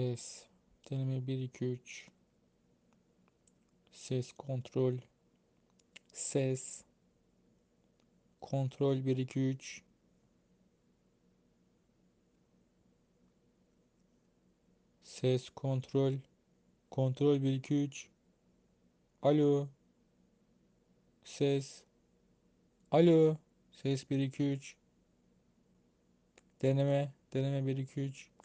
Ses. Deneme 1 2 3. Ses kontrol. Ses. Kontrol 1 2 3. Ses kontrol. Kontrol 1 2 3. Alo. Ses. Alo. Ses 1 2 3. Deneme. Deneme 1 2 3.